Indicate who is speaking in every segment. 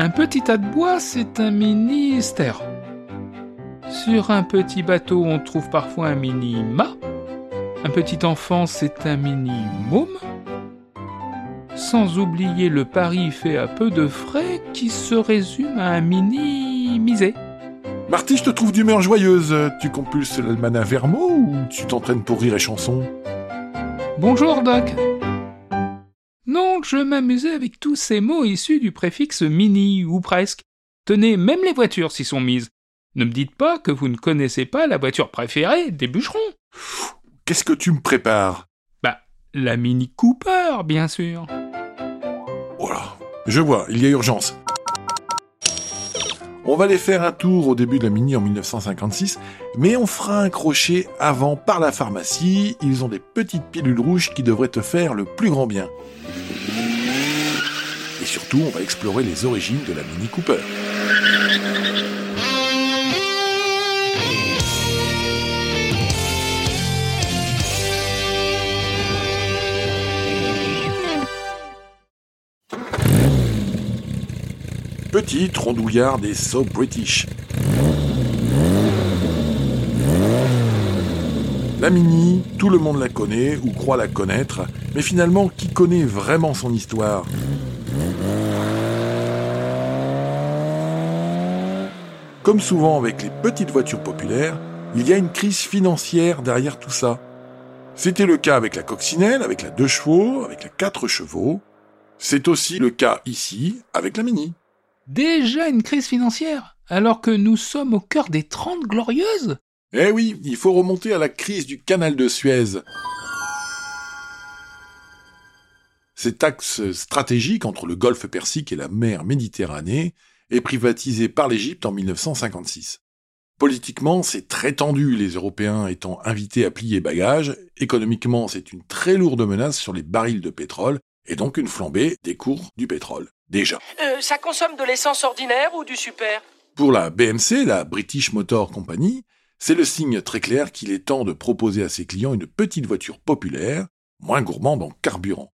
Speaker 1: Un petit tas de bois, c'est un ministère. Sur un petit bateau, on trouve parfois un mini-mât. Un petit enfant, c'est un mini-môme. Sans oublier le pari fait à peu de frais qui se résume à un mini-misé.
Speaker 2: Marty, je te trouve d'humeur joyeuse. Tu compulses l'almanach Vermo ou tu t'entraînes pour rire et chanson
Speaker 1: Bonjour, Doc. Non, je m'amusais avec tous ces mots issus du préfixe mini ou presque. Tenez, même les voitures s'y sont mises. Ne me dites pas que vous ne connaissez pas la voiture préférée des bûcherons.
Speaker 2: Qu'est-ce que tu me prépares?
Speaker 1: Bah, la Mini Cooper, bien sûr.
Speaker 2: Voilà, je vois, il y a urgence. On va aller faire un tour au début de la Mini en 1956, mais on fera un crochet avant par la pharmacie. Ils ont des petites pilules rouges qui devraient te faire le plus grand bien. Et surtout, on va explorer les origines de la Mini Cooper. Petite, rondouillarde et so British. La Mini, tout le monde la connaît ou croit la connaître, mais finalement, qui connaît vraiment son histoire? Comme souvent avec les petites voitures populaires, il y a une crise financière derrière tout ça. C'était le cas avec la coccinelle, avec la 2 chevaux, avec la 4 chevaux. C'est aussi le cas ici avec la Mini.
Speaker 1: Déjà une crise financière, alors que nous sommes au cœur des Trente Glorieuses?
Speaker 2: Eh oui, il faut remonter à la crise du canal de Suez. Cet axe stratégique entre le golfe Persique et la mer Méditerranée est privatisé par l'Égypte en 1956. Politiquement, c'est très tendu, les Européens étant invités à plier bagages. Économiquement, c'est une très lourde menace sur les barils de pétrole et donc une flambée des cours du pétrole. Déjà.
Speaker 3: Euh, ça consomme de l'essence ordinaire ou du super?
Speaker 2: Pour la BMC, la British Motor Company, c'est le signe très clair qu'il est temps de proposer à ses clients une petite voiture populaire, moins gourmande en carburant.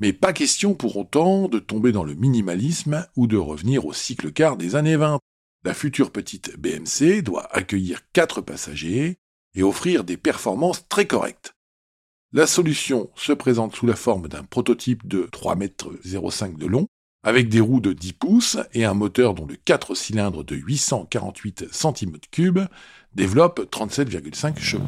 Speaker 2: Mais pas question pour autant de tomber dans le minimalisme ou de revenir au cycle car des années 20. La future petite BMC doit accueillir 4 passagers et offrir des performances très correctes. La solution se présente sous la forme d'un prototype de 3,05 m de long, avec des roues de 10 pouces et un moteur dont le 4 cylindres de 848 cm3 développe 37,5 chevaux.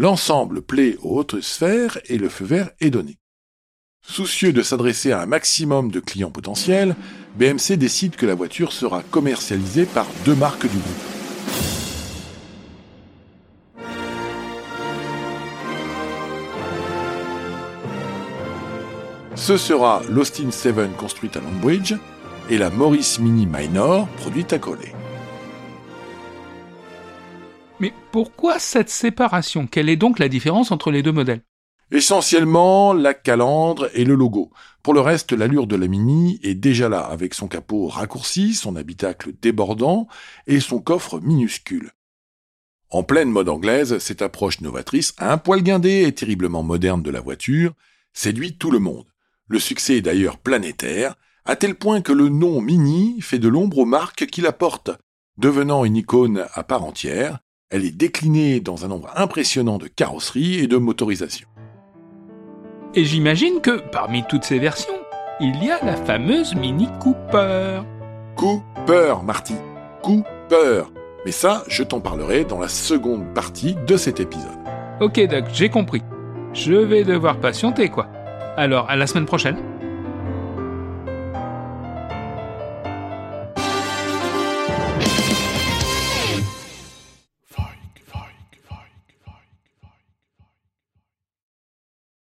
Speaker 2: L'ensemble plaît aux hautes sphères et le feu vert est donné. Soucieux de s'adresser à un maximum de clients potentiels, BMC décide que la voiture sera commercialisée par deux marques du groupe. Ce sera l'Austin 7 construite à Longbridge et la Morris Mini Minor produite à Collet.
Speaker 1: Mais pourquoi cette séparation? Quelle est donc la différence entre les deux modèles?
Speaker 2: Essentiellement la calandre et le logo. Pour le reste, l'allure de la Mini est déjà là, avec son capot raccourci, son habitacle débordant et son coffre minuscule. En pleine mode anglaise, cette approche novatrice, un poil guindé et terriblement moderne de la voiture, séduit tout le monde. Le succès est d'ailleurs planétaire, à tel point que le nom Mini fait de l'ombre aux marques qui la portent. Devenant une icône à part entière, elle est déclinée dans un nombre impressionnant de carrosseries et de motorisations.
Speaker 1: Et j'imagine que, parmi toutes ces versions, il y a la fameuse Mini Cooper.
Speaker 2: Cooper, Marty. Cooper. Mais ça, je t'en parlerai dans la seconde partie de cet épisode.
Speaker 1: Ok Doc, j'ai compris. Je vais devoir patienter quoi. Alors, à la semaine prochaine.